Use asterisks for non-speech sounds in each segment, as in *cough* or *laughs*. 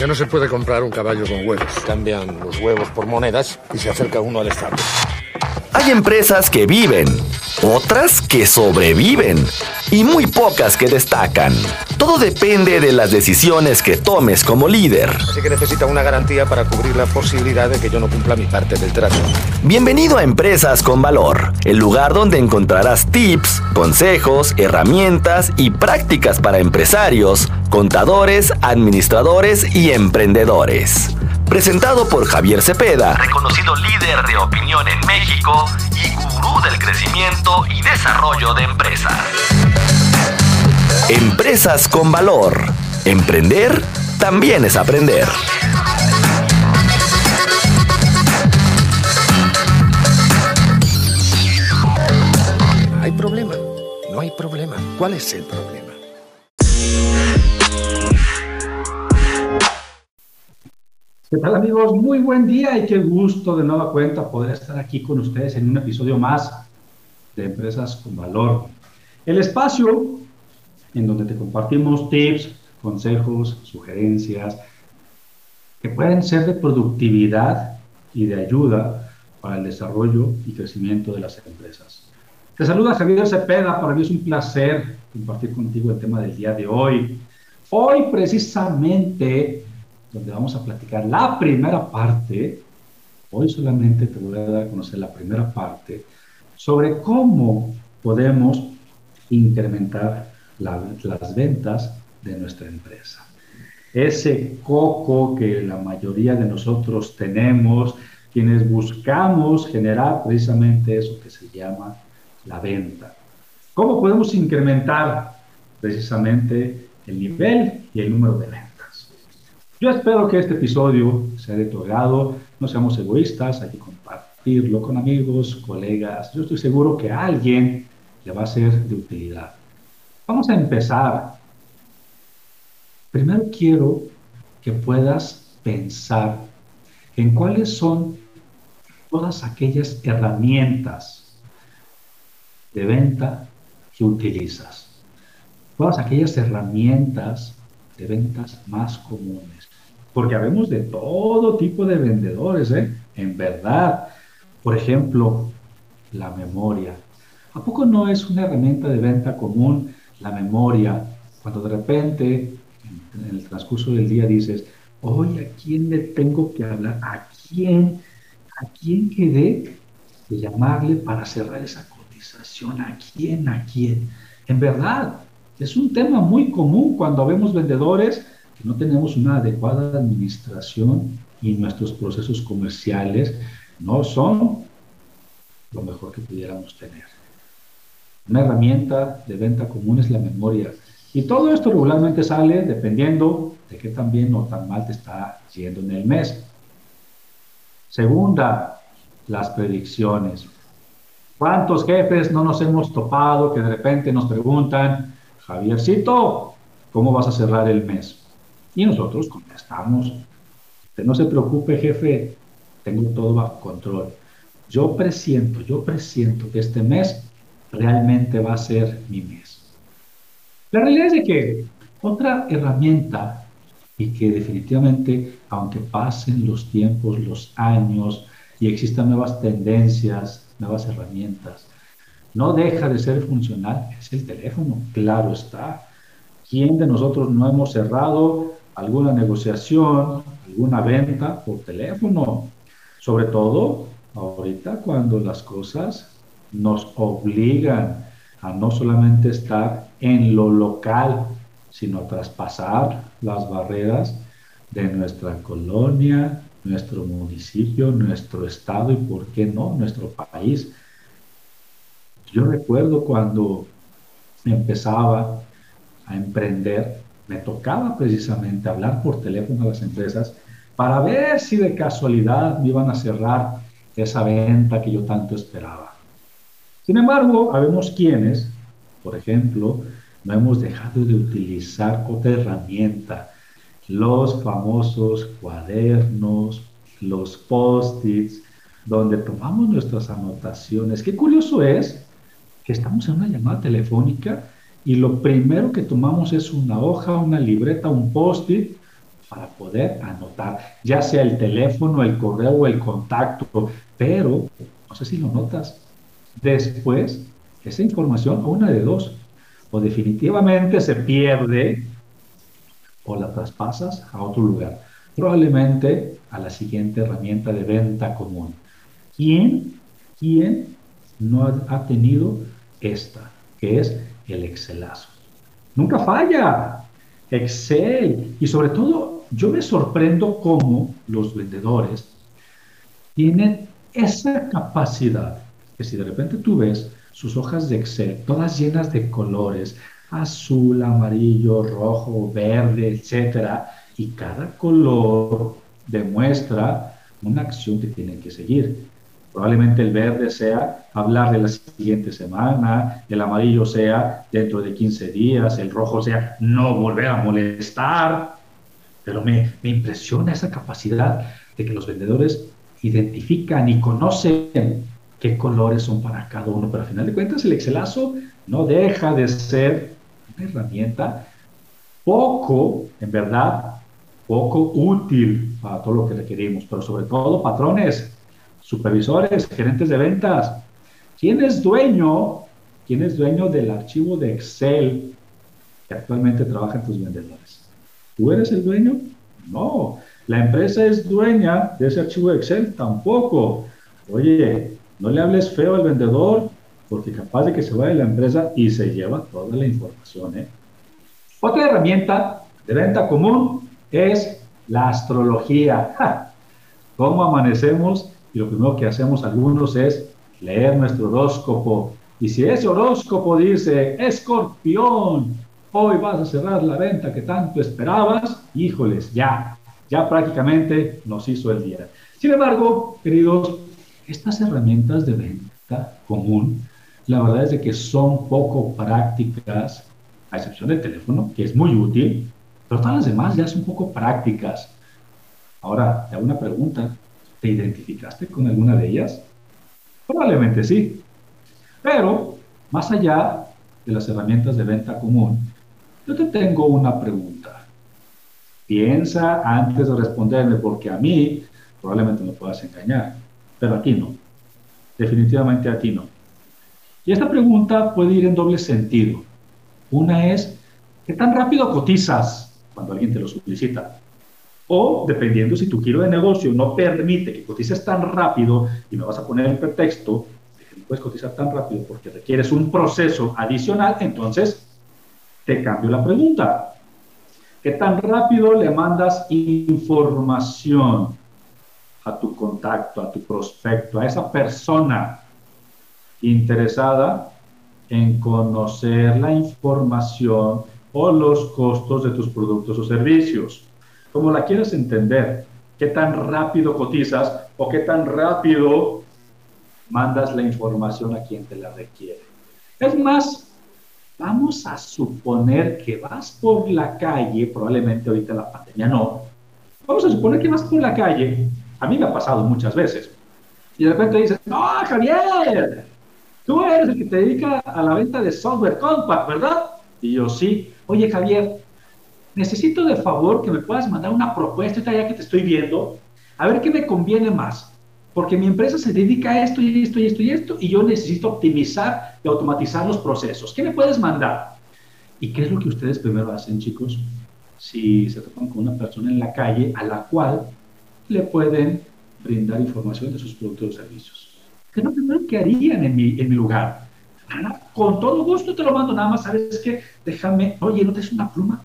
Ya no se puede comprar un caballo con huevos. Cambian los huevos por monedas y se acerca uno al Estado. Hay empresas que viven, otras que sobreviven y muy pocas que destacan. Todo depende de las decisiones que tomes como líder. Así que necesita una garantía para cubrir la posibilidad de que yo no cumpla mi parte del trato. Bienvenido a Empresas con Valor, el lugar donde encontrarás tips, consejos, herramientas y prácticas para empresarios, contadores, administradores y emprendedores. Presentado por Javier Cepeda, reconocido líder de opinión en México y gurú del crecimiento y desarrollo de empresas. Empresas con valor. Emprender también es aprender. Hay problema. No hay problema. ¿Cuál es el problema? ¿Qué tal amigos? Muy buen día y qué gusto de nueva cuenta poder estar aquí con ustedes en un episodio más de Empresas con Valor. El espacio en donde te compartimos tips, consejos, sugerencias que pueden ser de productividad y de ayuda para el desarrollo y crecimiento de las empresas. Te saluda Javier Cepeda, para mí es un placer compartir contigo el tema del día de hoy. Hoy precisamente, donde vamos a platicar la primera parte, hoy solamente te voy a dar a conocer la primera parte sobre cómo podemos incrementar la, las ventas de nuestra empresa. Ese coco que la mayoría de nosotros tenemos, quienes buscamos generar precisamente eso que se llama la venta. ¿Cómo podemos incrementar precisamente el nivel y el número de ventas? Yo espero que este episodio sea de tu agrado, no seamos egoístas, hay que compartirlo con amigos, colegas. Yo estoy seguro que a alguien le va a ser de utilidad. Vamos a empezar. Primero quiero que puedas pensar en cuáles son todas aquellas herramientas de venta que utilizas. Todas aquellas herramientas de ventas más comunes. Porque habemos de todo tipo de vendedores, ¿eh? En verdad. Por ejemplo, la memoria. ¿A poco no es una herramienta de venta común la memoria? Cuando de repente, en el transcurso del día dices, hoy a quién le tengo que hablar, a quién, a quién quedé de llamarle para cerrar esa cotización, a quién, a quién. En verdad, es un tema muy común cuando vemos vendedores que no tenemos una adecuada administración y nuestros procesos comerciales no son lo mejor que pudiéramos tener. Una herramienta de venta común es la memoria. Y todo esto regularmente sale dependiendo de qué tan bien o tan mal te está yendo en el mes. Segunda, las predicciones. ¿Cuántos jefes no nos hemos topado que de repente nos preguntan, Javiercito, ¿cómo vas a cerrar el mes? Y nosotros contestamos, no se preocupe, jefe, tengo todo bajo control. Yo presiento, yo presiento que este mes realmente va a ser mi mes. La realidad es que otra herramienta y que definitivamente, aunque pasen los tiempos, los años y existan nuevas tendencias, nuevas herramientas, no deja de ser funcional, es el teléfono, claro está. ¿Quién de nosotros no hemos cerrado alguna negociación, alguna venta por teléfono? Sobre todo ahorita cuando las cosas nos obligan a no solamente estar en lo local, sino a traspasar las barreras de nuestra colonia, nuestro municipio, nuestro estado y, por qué no, nuestro país. Yo recuerdo cuando empezaba a emprender, me tocaba precisamente hablar por teléfono a las empresas para ver si de casualidad me iban a cerrar esa venta que yo tanto esperaba. Sin embargo, habemos quienes, por ejemplo, no hemos dejado de utilizar otra herramienta, los famosos cuadernos, los post-its, donde tomamos nuestras anotaciones. Qué curioso es que estamos en una llamada telefónica y lo primero que tomamos es una hoja, una libreta, un post-it para poder anotar, ya sea el teléfono, el correo o el contacto, pero no sé si lo notas. Después, esa información, una de dos, o definitivamente se pierde o la traspasas a otro lugar, probablemente a la siguiente herramienta de venta común. ¿Quién, quién no ha tenido esta, que es el Excelazo? Nunca falla. Excel. Y sobre todo, yo me sorprendo cómo los vendedores tienen esa capacidad que si de repente tú ves sus hojas de Excel, todas llenas de colores, azul, amarillo, rojo, verde, etcétera, y cada color demuestra una acción que tienen que seguir. Probablemente el verde sea hablar de la siguiente semana, el amarillo sea dentro de 15 días, el rojo sea no volver a molestar. Pero me, me impresiona esa capacidad de que los vendedores identifican y conocen qué colores son para cada uno. Pero al final de cuentas el Excelazo no deja de ser una herramienta poco, en verdad, poco útil para todo lo que requerimos, pero sobre todo patrones supervisores, gerentes de ventas. ¿Quién es dueño? ¿Quién es dueño del archivo de Excel que actualmente trabaja tus vendedores? ¿Tú eres el dueño? No. ¿La empresa es dueña de ese archivo de Excel? Tampoco. Oye, no le hables feo al vendedor porque capaz de que se vaya de la empresa y se lleva toda la información. ¿eh? Otra herramienta de venta común es la astrología. *laughs* ¿Cómo amanecemos y lo primero que hacemos algunos es leer nuestro horóscopo. Y si ese horóscopo dice, escorpión, hoy vas a cerrar la venta que tanto esperabas, híjoles, ya, ya prácticamente nos hizo el día. Sin embargo, queridos, estas herramientas de venta común, la verdad es de que son poco prácticas, a excepción del teléfono, que es muy útil, pero todas las demás ya son poco prácticas. Ahora, te hago una pregunta. ¿Te identificaste con alguna de ellas? Probablemente sí. Pero, más allá de las herramientas de venta común, yo te tengo una pregunta. Piensa antes de responderme, porque a mí probablemente me puedas engañar, pero a ti no. Definitivamente a ti no. Y esta pregunta puede ir en doble sentido. Una es, ¿qué tan rápido cotizas cuando alguien te lo solicita? O, dependiendo si tu giro de negocio no permite que cotices tan rápido y me vas a poner el pretexto de que no puedes cotizar tan rápido porque requieres un proceso adicional, entonces te cambio la pregunta. ¿Qué tan rápido le mandas información a tu contacto, a tu prospecto, a esa persona interesada en conocer la información o los costos de tus productos o servicios? Como la quieres entender, qué tan rápido cotizas o qué tan rápido mandas la información a quien te la requiere. Es más, vamos a suponer que vas por la calle, probablemente ahorita la pandemia no, vamos a suponer que vas por la calle, a mí me ha pasado muchas veces, y de repente dices, no, Javier, tú eres el que te dedica a la venta de software compact, ¿verdad? Y yo sí, oye Javier, necesito de favor que me puedas mandar una propuesta ya que te estoy viendo, a ver qué me conviene más. Porque mi empresa se dedica a esto y esto y esto y esto y yo necesito optimizar y automatizar los procesos. ¿Qué me puedes mandar? ¿Y qué es lo que ustedes primero hacen, chicos? Si se topan con una persona en la calle a la cual le pueden brindar información de sus productos o servicios. ¿Qué es lo primero que harían en mi, en mi lugar? con todo gusto te lo mando, nada más, ¿sabes qué? Déjame, oye, ¿no te es una pluma?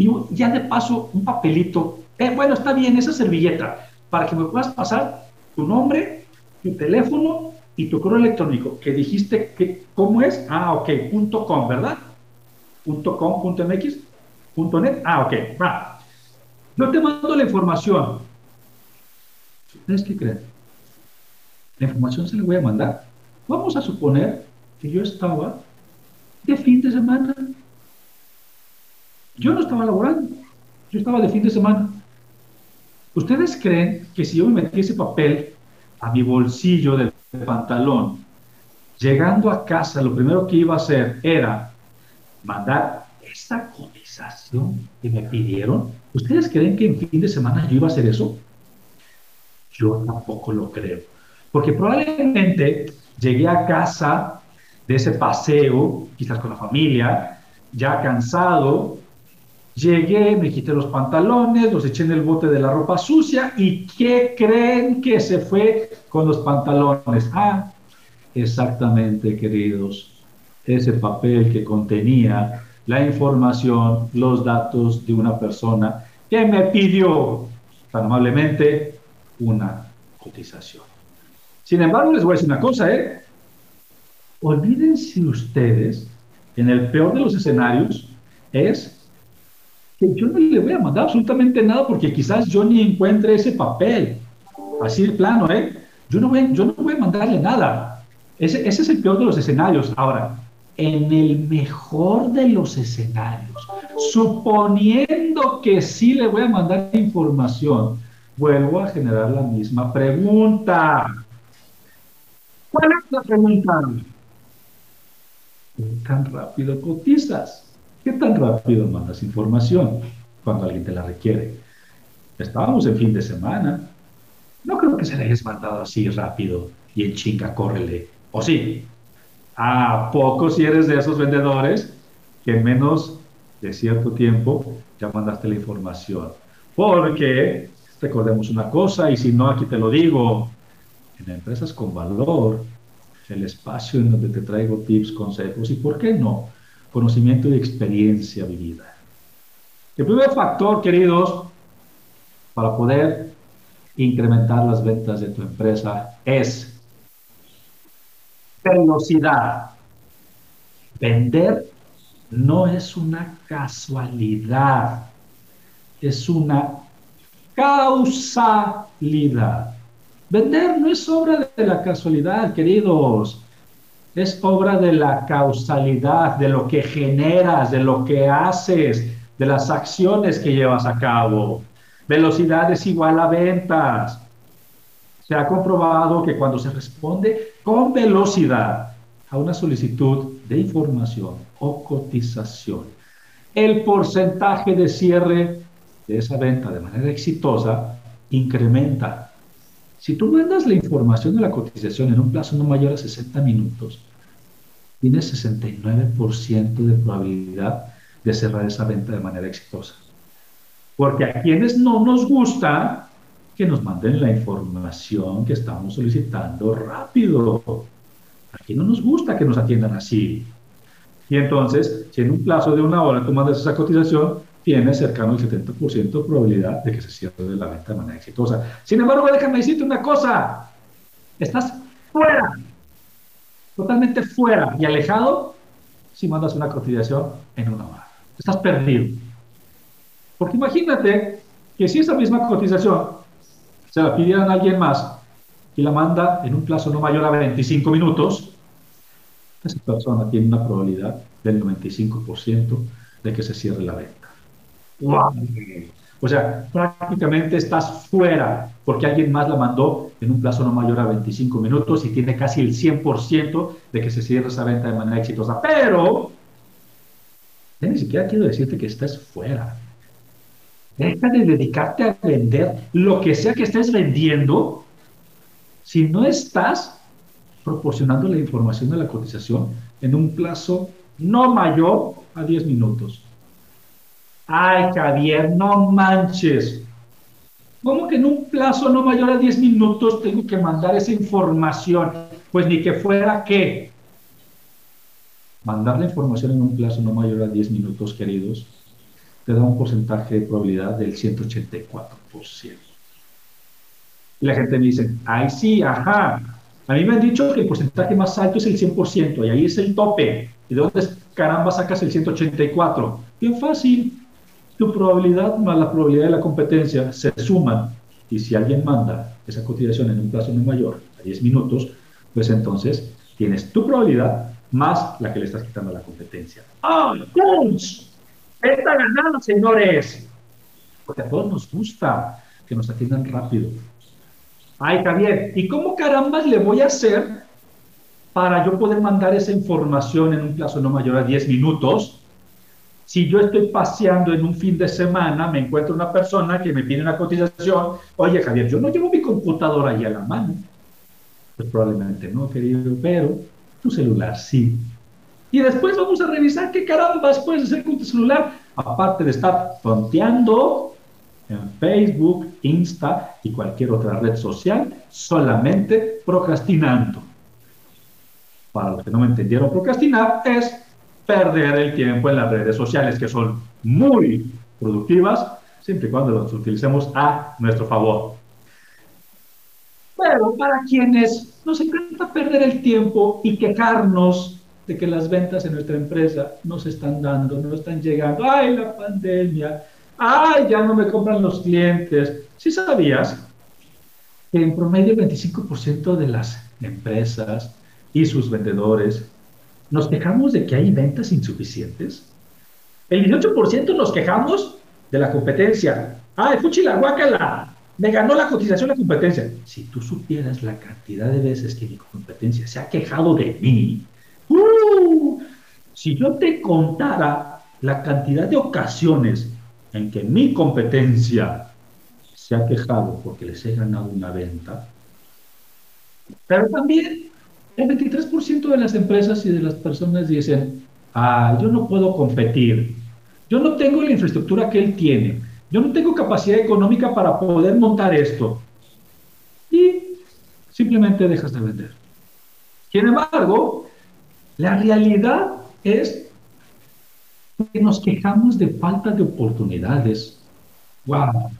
Y ya de paso un papelito. Eh, bueno, está bien, esa servilleta, para que me puedas pasar tu nombre, tu teléfono y tu correo electrónico, que dijiste que, ¿cómo es? Ah, ok, punto .com, ¿verdad? Punto .com, punto .mx, punto .net, ah, ok, va. Yo te mando la información. ¿Ustedes qué creen? La información se la voy a mandar. Vamos a suponer que yo estaba de fin de semana yo no estaba laborando, yo estaba de fin de semana. ¿Ustedes creen que si yo me metí ese papel a mi bolsillo del pantalón, llegando a casa, lo primero que iba a hacer era mandar esa cotización que me pidieron? ¿Ustedes creen que en fin de semana yo iba a hacer eso? Yo tampoco lo creo. Porque probablemente llegué a casa de ese paseo, quizás con la familia, ya cansado, llegué, me quité los pantalones, los eché en el bote de la ropa sucia y ¿qué creen que se fue con los pantalones? Ah, exactamente, queridos, ese papel que contenía la información, los datos de una persona que me pidió tan amablemente una cotización. Sin embargo, les voy a decir una cosa, ¿eh? Olvídense ustedes, en el peor de los escenarios, es que yo no le voy a mandar absolutamente nada porque quizás yo ni encuentre ese papel. Así de plano, ¿eh? Yo no voy, yo no voy a mandarle nada. Ese, ese es el peor de los escenarios. Ahora, en el mejor de los escenarios, suponiendo que sí le voy a mandar información, vuelvo a generar la misma pregunta. ¿Cuál es la pregunta? ¿Qué tan rápido cotizas? ¿Qué tan rápido mandas información cuando alguien te la requiere? Estábamos en fin de semana. No creo que se le hayas mandado así rápido y en chinga, córrele. ¿O sí? ¿A poco si eres de esos vendedores que en menos de cierto tiempo ya mandaste la información? Porque recordemos una cosa, y si no, aquí te lo digo, en empresas con valor, el espacio en donde te traigo tips, consejos y, ¿por qué no?, conocimiento y experiencia vivida. El primer factor, queridos, para poder incrementar las ventas de tu empresa es velocidad. Vender no es una casualidad, es una causalidad. Vender no es obra de la casualidad, queridos. Es obra de la causalidad, de lo que generas, de lo que haces, de las acciones que llevas a cabo. Velocidad es igual a ventas. Se ha comprobado que cuando se responde con velocidad a una solicitud de información o cotización, el porcentaje de cierre de esa venta de manera exitosa incrementa si tú mandas la información de la cotización en un plazo no mayor a 60 minutos, tienes 69% de probabilidad de cerrar esa venta de manera exitosa. Porque a quienes no nos gusta que nos manden la información que estamos solicitando rápido. Aquí no nos gusta que nos atiendan así. Y entonces, si en un plazo de una hora tú mandas esa cotización, tiene cercano al 70% de probabilidad de que se cierre la venta de manera exitosa. Sin embargo, déjame decirte una cosa, estás fuera, totalmente fuera y alejado si mandas una cotización en una hora. Estás perdido. Porque imagínate que si esa misma cotización se la pidieran a alguien más y la manda en un plazo no mayor a 25 minutos, esa persona tiene una probabilidad del 95% de que se cierre la venta. O sea, prácticamente estás fuera porque alguien más la mandó en un plazo no mayor a 25 minutos y tiene casi el 100% de que se cierre esa venta de manera exitosa. Pero, ni siquiera quiero decirte que estés fuera. Deja de dedicarte a vender lo que sea que estés vendiendo si no estás proporcionando la información de la cotización en un plazo no mayor a 10 minutos. Ay, Javier, no manches. ¿Cómo que en un plazo no mayor a 10 minutos tengo que mandar esa información? Pues ni que fuera qué. Mandar la información en un plazo no mayor a 10 minutos, queridos, te da un porcentaje de probabilidad del 184%. Y la gente me dice, ay, sí, ajá. A mí me han dicho que el porcentaje más alto es el 100% y ahí es el tope. ¿Y de dónde caramba sacas el 184? Bien fácil tu probabilidad más la probabilidad de la competencia se suman y si alguien manda esa cotización en un plazo no mayor a 10 minutos, pues entonces tienes tu probabilidad más la que le estás quitando a la competencia. ¡Ah, punch! ¡Está ganando, señores! Porque a todos nos gusta que nos atiendan rápido. Ay, Javier, ¿y cómo carambas le voy a hacer para yo poder mandar esa información en un plazo no mayor a 10 minutos Si yo estoy paseando en un fin de semana, me encuentro una persona que me pide una cotización, oye Javier, yo no llevo mi computadora ahí a la mano. Pues probablemente no, querido, pero tu celular sí. Y después vamos a revisar qué caramba puedes hacer con tu celular, aparte de estar fronteando en Facebook, Insta y cualquier otra red social, solamente procrastinando. Para los que no me entendieron, procrastinar es perder el tiempo en las redes sociales, que son muy productivas, siempre y cuando las utilicemos a nuestro favor. Pero para quienes nos encanta perder el tiempo y quejarnos de que las ventas en nuestra empresa no se están dando, no están llegando, ay, la pandemia, ay, ya no me compran los clientes. Si sabías que en promedio el 25% de las empresas y sus vendedores nos quejamos de que hay ventas insuficientes. El 18% nos quejamos de la competencia. ¡Ay, fuchi la guacala! Me ganó la cotización la competencia. Si tú supieras la cantidad de veces que mi competencia se ha quejado de mí, ¡uh! si yo te contara la cantidad de ocasiones en que mi competencia se ha quejado porque les he ganado una venta, pero también el 23% de las empresas y de las personas dicen, ah, yo no puedo competir, yo no tengo la infraestructura que él tiene, yo no tengo capacidad económica para poder montar esto. Y simplemente dejas de vender. Sin embargo, la realidad es que nos quejamos de falta de oportunidades. ¡Wow!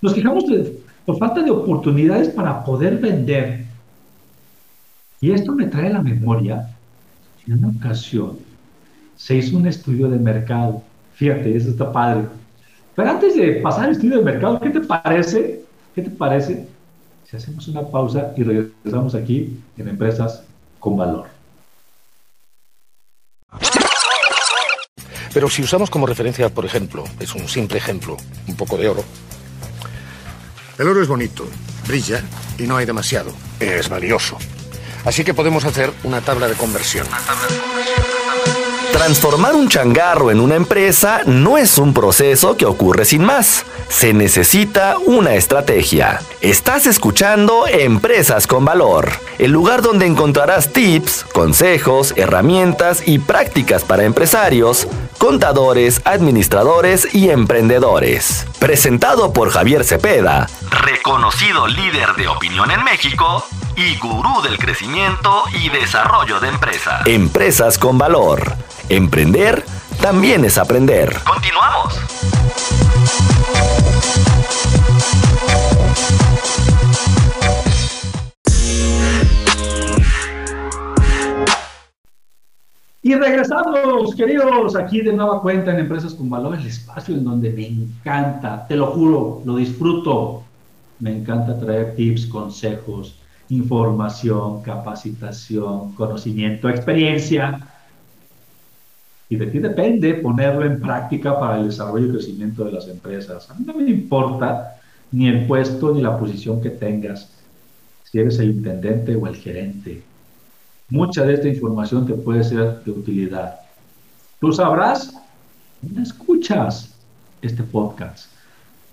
Nos quejamos de, por falta de oportunidades para poder vender. Y esto me trae a la memoria, en una ocasión se hizo un estudio de mercado. Fíjate, eso está padre. Pero antes de pasar al estudio de mercado, ¿qué te parece? ¿Qué te parece si hacemos una pausa y regresamos aquí en Empresas con Valor? Pero si usamos como referencia, por ejemplo, es un simple ejemplo, un poco de oro. El oro es bonito, brilla y no hay demasiado. Es valioso. Así que podemos hacer una tabla de conversión. Transformar un changarro en una empresa no es un proceso que ocurre sin más. Se necesita una estrategia. Estás escuchando Empresas con Valor, el lugar donde encontrarás tips, consejos, herramientas y prácticas para empresarios, contadores, administradores y emprendedores. Presentado por Javier Cepeda, reconocido líder de opinión en México y gurú del crecimiento y desarrollo de empresas. Empresas con Valor. Emprender también es aprender. Continuamos. Y regresamos, queridos, aquí de nueva cuenta en Empresas con Valor, el espacio en donde me encanta, te lo juro, lo disfruto. Me encanta traer tips, consejos, información, capacitación, conocimiento, experiencia. Y de ti depende ponerlo en práctica para el desarrollo y crecimiento de las empresas. A mí no me importa ni el puesto ni la posición que tengas, si eres el intendente o el gerente. Mucha de esta información te puede ser de utilidad. Tú sabrás, escuchas este podcast.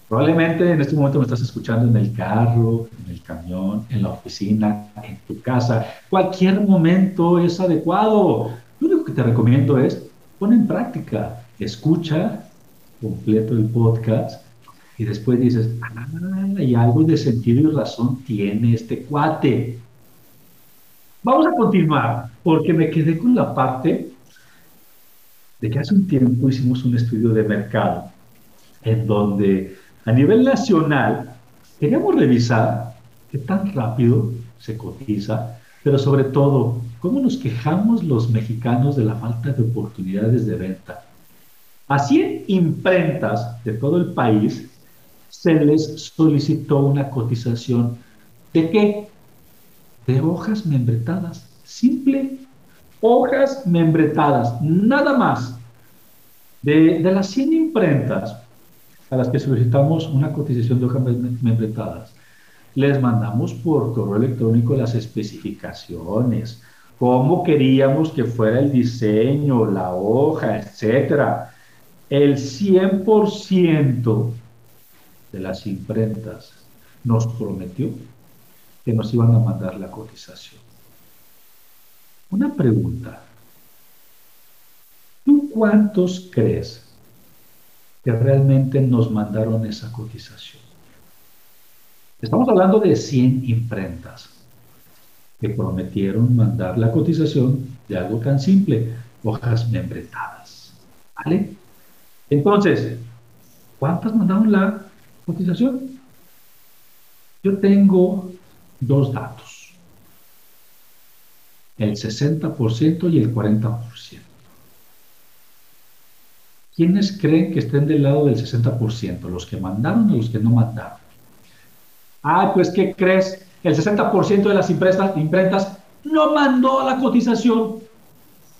Probablemente en este momento me estás escuchando en el carro, en el camión, en la oficina, en tu casa. Cualquier momento es adecuado. Lo único que te recomiendo es pon en práctica, escucha completo el podcast y después dices, ah, y algo de sentido y razón tiene este cuate. Vamos a continuar, porque me quedé con la parte de que hace un tiempo hicimos un estudio de mercado en donde a nivel nacional, queríamos revisar qué tan rápido se cotiza, pero sobre todo, cómo nos quejamos los mexicanos de la falta de oportunidades de venta. Así en imprentas de todo el país se les solicitó una cotización de qué? De hojas membretadas. Simple, hojas membretadas, nada más. De, de las 100 imprentas a las que solicitamos una cotización de hojas membretadas, les mandamos por correo electrónico las especificaciones, cómo queríamos que fuera el diseño, la hoja, etcétera. el 100% de las imprentas nos prometió que nos iban a mandar la cotización. Una pregunta. ¿Tú cuántos crees que realmente nos mandaron esa cotización? Estamos hablando de 100 imprentas que prometieron mandar la cotización de algo tan simple, hojas membretadas. ¿Vale? Entonces, ¿cuántas mandaron la cotización? Yo tengo dos datos, el 60% y el 40%. ¿Quiénes creen que estén del lado del 60%? ¿Los que mandaron o los que no mandaron? Ah, pues ¿qué crees? El 60% de las imprentas, imprentas no mandó la cotización.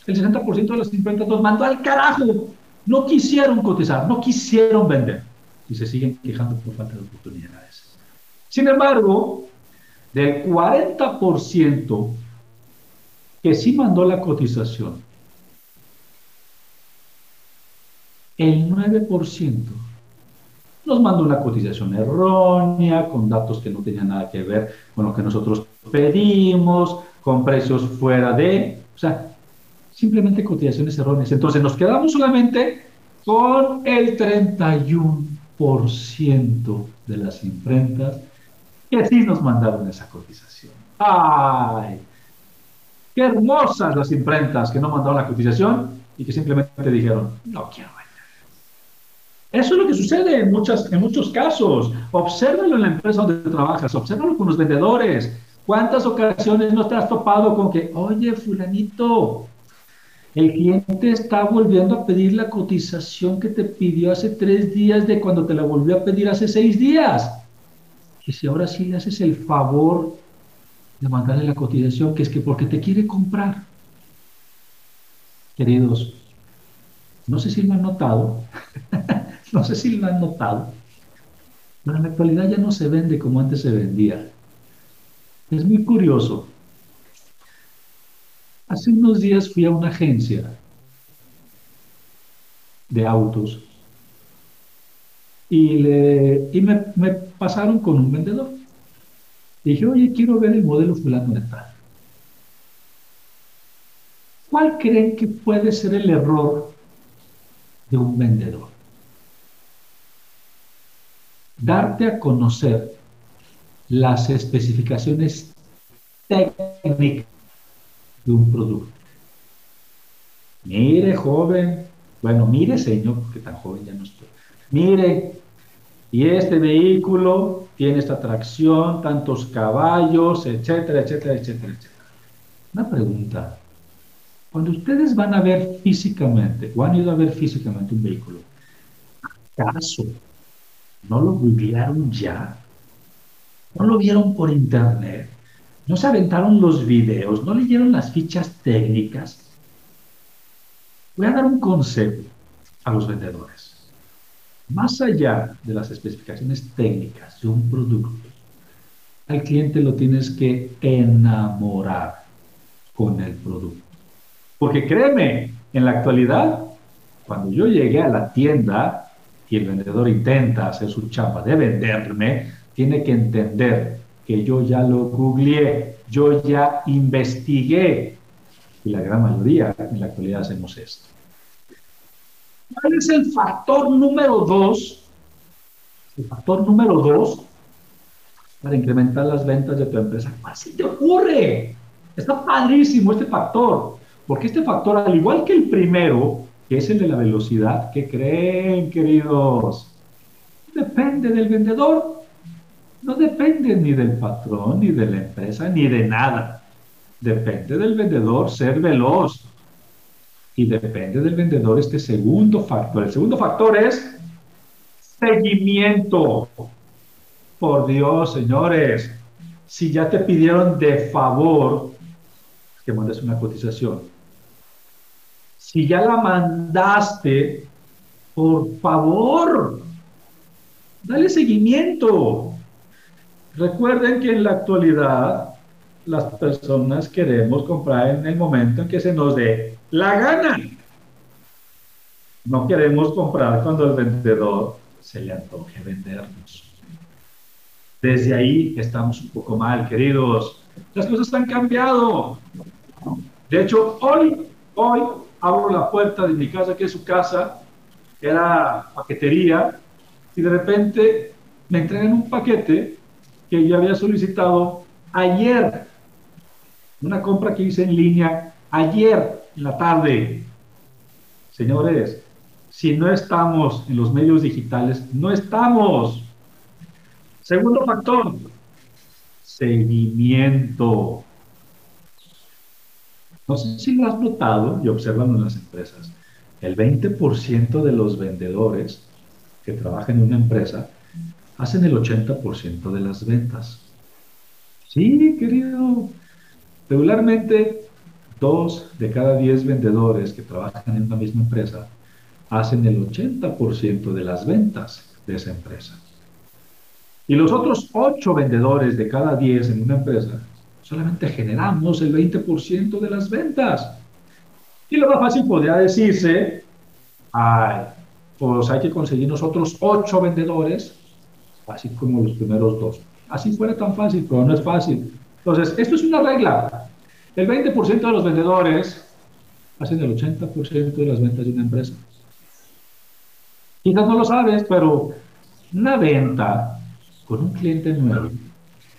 El 60% de las imprentas nos mandó al carajo. No quisieron cotizar, no quisieron vender. Y se siguen quejando por falta de oportunidades. Sin embargo, del 40% que sí mandó la cotización, el 9% nos mandó una cotización errónea, con datos que no tenían nada que ver con lo que nosotros pedimos, con precios fuera de, o sea, simplemente cotizaciones erróneas. Entonces nos quedamos solamente con el 31% de las imprentas que sí nos mandaron esa cotización. ¡Ay! ¡Qué hermosas las imprentas que no mandaron la cotización y que simplemente dijeron, no quiero! Eso es lo que sucede en, muchas, en muchos casos. Obsérvalo en la empresa donde trabajas, obsérvalo con los vendedores. ¿Cuántas ocasiones no te has topado con que, oye, fulanito, el cliente está volviendo a pedir la cotización que te pidió hace tres días de cuando te la volvió a pedir hace seis días? Y si ahora sí le haces el favor de mandarle la cotización, que es que porque te quiere comprar. Queridos, no sé si lo han notado, *laughs* no sé si lo han notado, pero en la actualidad ya no se vende como antes se vendía. Es muy curioso. Hace unos días fui a una agencia de autos y, me, pasaron con un vendedor. dije, oye, quiero ver el modelo fulano de tal. ¿Cuál creen que puede ser el error de un vendedor? Darte a conocer las especificaciones técnicas de un producto. Mire, joven, bueno, mire, señor, porque tan joven ya no estoy. Mire, y este vehículo tiene esta tracción, tantos caballos, etcétera, etcétera, etcétera, etcétera. Una pregunta. Cuando ustedes van a ver físicamente, o han ido a ver físicamente un vehículo, ¿acaso no lo googlearon ya? ¿No lo vieron por internet? ¿No se aventaron los videos? ¿No leyeron las fichas técnicas? Voy a dar un consejo a los vendedores. Más allá de las especificaciones técnicas de un producto, al cliente lo tienes que enamorar con el producto. Porque créeme, en la actualidad, cuando yo llegué a la tienda y el vendedor intenta hacer su chapa de venderme, tiene que entender que yo ya lo googleé, yo ya investigué. Y la gran mayoría en la actualidad hacemos esto. ¿Cuál es el factor número dos? El factor número dos para incrementar las ventas de tu empresa. ¿Cuál se te ocurre? Está padrísimo este factor, porque este factor, al igual que el primero, que es el de la velocidad, ¿qué creen, queridos? Depende del vendedor. No depende ni del patrón, ni de la empresa, ni de nada. Depende del vendedor ser veloz. Y depende del vendedor este segundo factor. El segundo factor es seguimiento. Por Dios, señores, si ya te pidieron de favor que mandes una cotización, si ya la mandaste, por favor, dale seguimiento. Recuerden que en la actualidad las personas queremos comprar en el momento en que se nos dé la gana. no queremos comprar cuando el vendedor se le antoje vendernos. Desde ahí estamos un poco mal, queridos. Las cosas han cambiado. De hecho, hoy, hoy abro la puerta de mi casa, que es su casa, era paquetería, y de repente me entregan un paquete que yo había solicitado ayer. Una compra que hice en línea ayer en la tarde. Señores, si no estamos en los medios digitales, no estamos. Segundo factor, seguimiento. No sé si lo has notado y observan en las empresas. El 20% de los vendedores que trabajan en una empresa hacen el 80% de las ventas. Sí, querido. Regularmente, dos de cada diez vendedores que trabajan en una misma empresa hacen el 80% de las ventas de esa empresa. Y los otros 8 vendedores de cada 10 en una empresa solamente generamos el 20% de las ventas. Y lo más fácil podría decirse, ay, pues hay que conseguir nosotros 8 vendedores, así como los primeros dos. Así fuera tan fácil, pero no es fácil. Entonces, esto es una regla. El 20% de los vendedores hacen el 80% de las ventas de una empresa. Quizás no lo sabes, pero una venta con un cliente nuevo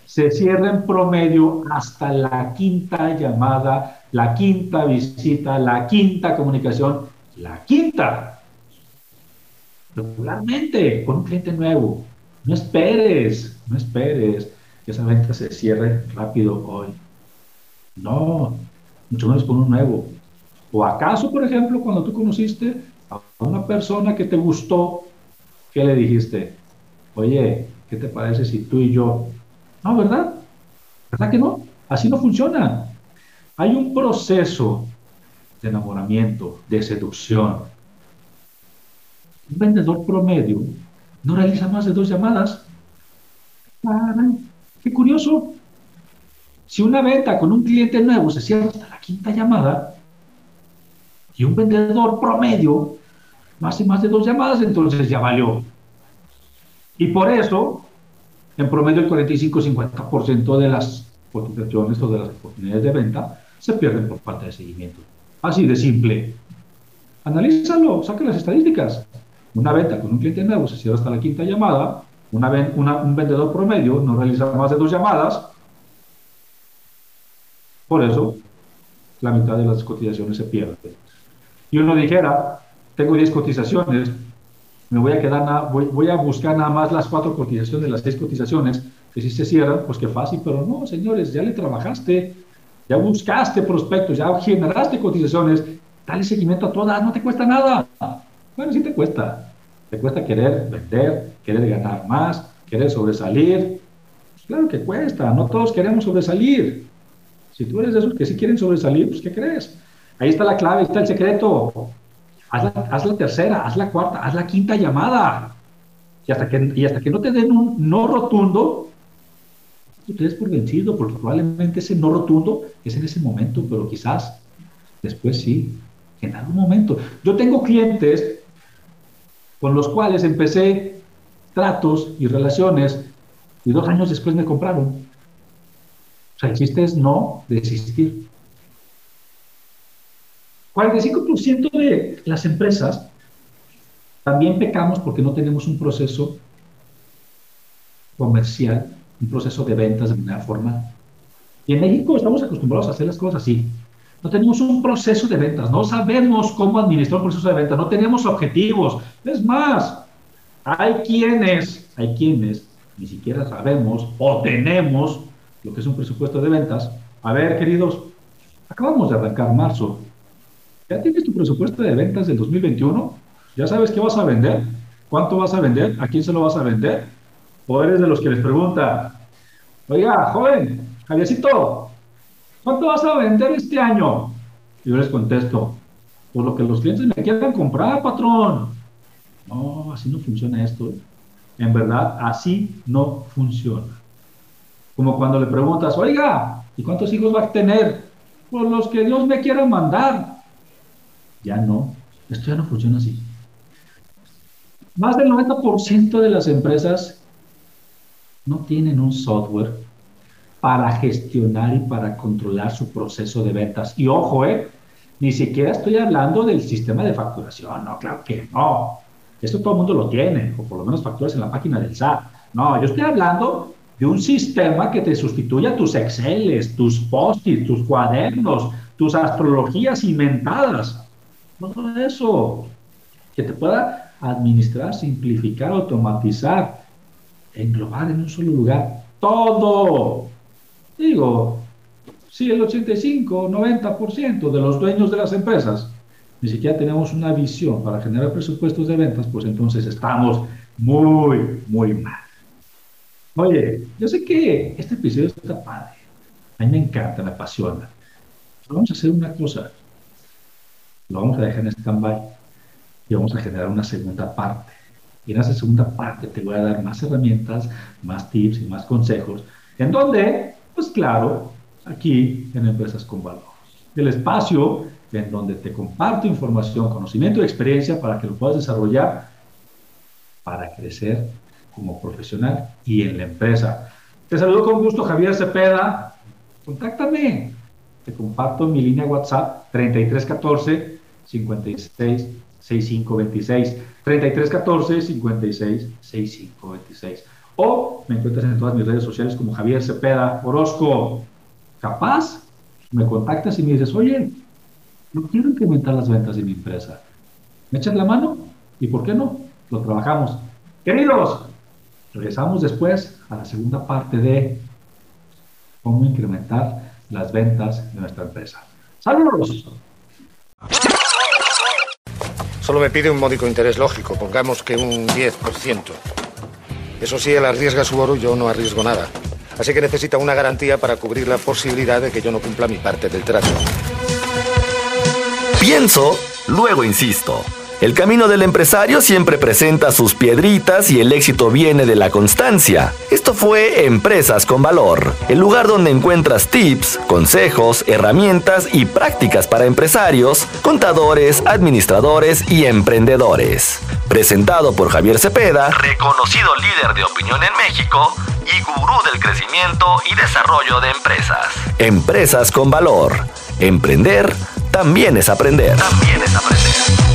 se cierra en promedio hasta la quinta llamada, la quinta visita, la quinta comunicación, la quinta. Regularmente, con un cliente nuevo. No esperes, no esperes que esa venta se cierre rápido hoy. No, mucho menos con un nuevo. ¿O acaso, por ejemplo, cuando tú conociste a una persona que te gustó, ¿qué le dijiste? Oye, ¿qué te parece si tú y yo? No, ¿verdad? ¿Verdad que no? Así no funciona. Hay un proceso de enamoramiento, de seducción. Un vendedor promedio no realiza más de dos llamadas. qué curioso. Si una venta con un cliente nuevo se cierra hasta la quinta llamada y un vendedor promedio no hace más de dos llamadas, entonces ya valió. Y por eso, en promedio, el 45-50% de las cotizaciones o de las oportunidades de venta se pierden por falta de seguimiento. Así de simple. Analízalo, saca las estadísticas. Una venta con un cliente nuevo se cierra hasta la quinta llamada, una, un vendedor promedio no realiza más de dos llamadas. Por eso, la mitad de las cotizaciones se pierden. Y uno dijera, tengo 10 cotizaciones, me voy a quedar, voy, voy, a buscar nada más las cuatro cotizaciones, las seis cotizaciones, que si se cierran, pues qué fácil, pero no, señores, ya le trabajaste, ya buscaste prospectos, ya generaste cotizaciones, dale seguimiento a todas, no te cuesta nada. Bueno, sí te cuesta, te cuesta querer vender, querer ganar más, querer sobresalir. Pues claro que cuesta, no todos queremos sobresalir. Si tú eres de esos que sí quieren sobresalir, pues ¿qué crees? Ahí está la clave, ahí está el secreto. Haz la, tercera, haz la cuarta, haz la quinta llamada. Y hasta que, y hasta que no te den un no rotundo, tú te des por vencido, porque probablemente ese no rotundo es en ese momento, pero quizás después sí, en algún momento. Yo tengo clientes con los cuales empecé tratos y relaciones y dos años después me compraron. O sea, el no desistir. 45% de las empresas también pecamos porque no tenemos un proceso comercial, un proceso de ventas de manera formal. Y en México estamos acostumbrados a hacer las cosas así. No tenemos un proceso de ventas, no sabemos cómo administrar un proceso de ventas, no tenemos objetivos. Es más, hay quienes, hay quienes ni siquiera sabemos o tenemos lo que es un presupuesto de ventas. A ver, queridos, acabamos de arrancar marzo. ¿Ya tienes tu presupuesto de ventas del 2021? ¿Ya sabes qué vas a vender? ¿Cuánto vas a vender? ¿A quién se lo vas a vender? ¿O eres de los que les pregunta, oiga, joven, Javiercito, ¿cuánto vas a vender este año? Y yo les contesto, por lo que los clientes me quieran comprar, patrón. No, así no funciona esto. En verdad, así no funciona. Como cuando le preguntas, oiga, ¿y cuántos hijos va a tener? Por los que Dios me quiera mandar. Ya no, esto ya no funciona así. Más del 90% de las empresas no tienen un software para gestionar y para controlar su proceso de ventas. Y ojo, eh, ni siquiera estoy hablando del sistema de facturación, no, claro que no. Esto todo el mundo lo tiene, o por lo menos facturas en la página del SAT. No, yo estoy hablando de un sistema que te sustituya tus Exceles, tus post-its, tus cuadernos, tus astrologías inventadas. Todo eso. Que te pueda administrar, simplificar, automatizar, englobar en un solo lugar todo. Digo, si el 85, 90% de los dueños de las empresas ni siquiera tenemos una visión para generar presupuestos de ventas, pues entonces estamos muy, muy mal. Oye, yo sé que este episodio está padre. A mí me encanta, me apasiona. vamos a hacer una cosa. Lo vamos a dejar en stand-by y vamos a generar una segunda parte. Y en esa segunda parte te voy a dar más herramientas, más tips y más consejos. En donde, pues claro, aquí en Empresas con Valor. El espacio en donde te comparto información, conocimiento y experiencia para que lo puedas desarrollar para crecer como profesional y en la empresa. Te saludo con gusto, Javier Cepeda. Contáctame. Te comparto mi línea WhatsApp 3314 56 6526. 3314 56 6526. O me encuentras en todas mis redes sociales como Javier Cepeda Orozco. Capaz, me contactas y me dices, oye, no quiero incrementar las ventas de mi empresa. ¿Me echas la mano? ¿Y por qué no? Lo trabajamos. Queridos, regresamos después a la segunda parte de cómo incrementar las ventas de nuestra empresa. ¡Saludos! Solo me pide un módico interés lógico, pongamos que un 10%. Eso sí, él arriesga su oro y yo no arriesgo nada. Así que necesita una garantía para cubrir la posibilidad de que yo no cumpla mi parte del trato. Pienso, luego insisto. El camino del empresario siempre presenta sus piedritas y el éxito viene de la constancia. Esto fue Empresas con Valor, el lugar donde encuentras tips, consejos, herramientas y prácticas para empresarios, contadores, administradores y emprendedores. Presentado por Javier Cepeda, reconocido líder de opinión en México y gurú del crecimiento y desarrollo de empresas. Empresas con Valor. Emprender también es aprender. También es aprender.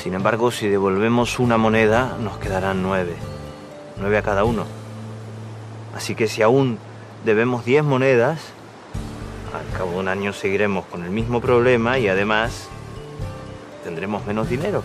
Sin embargo, si devolvemos una moneda, nos quedarán nueve. Nueve a cada uno. Así que si aún debemos diez monedas, al cabo de un año seguiremos con el mismo problema y además tendremos menos dinero.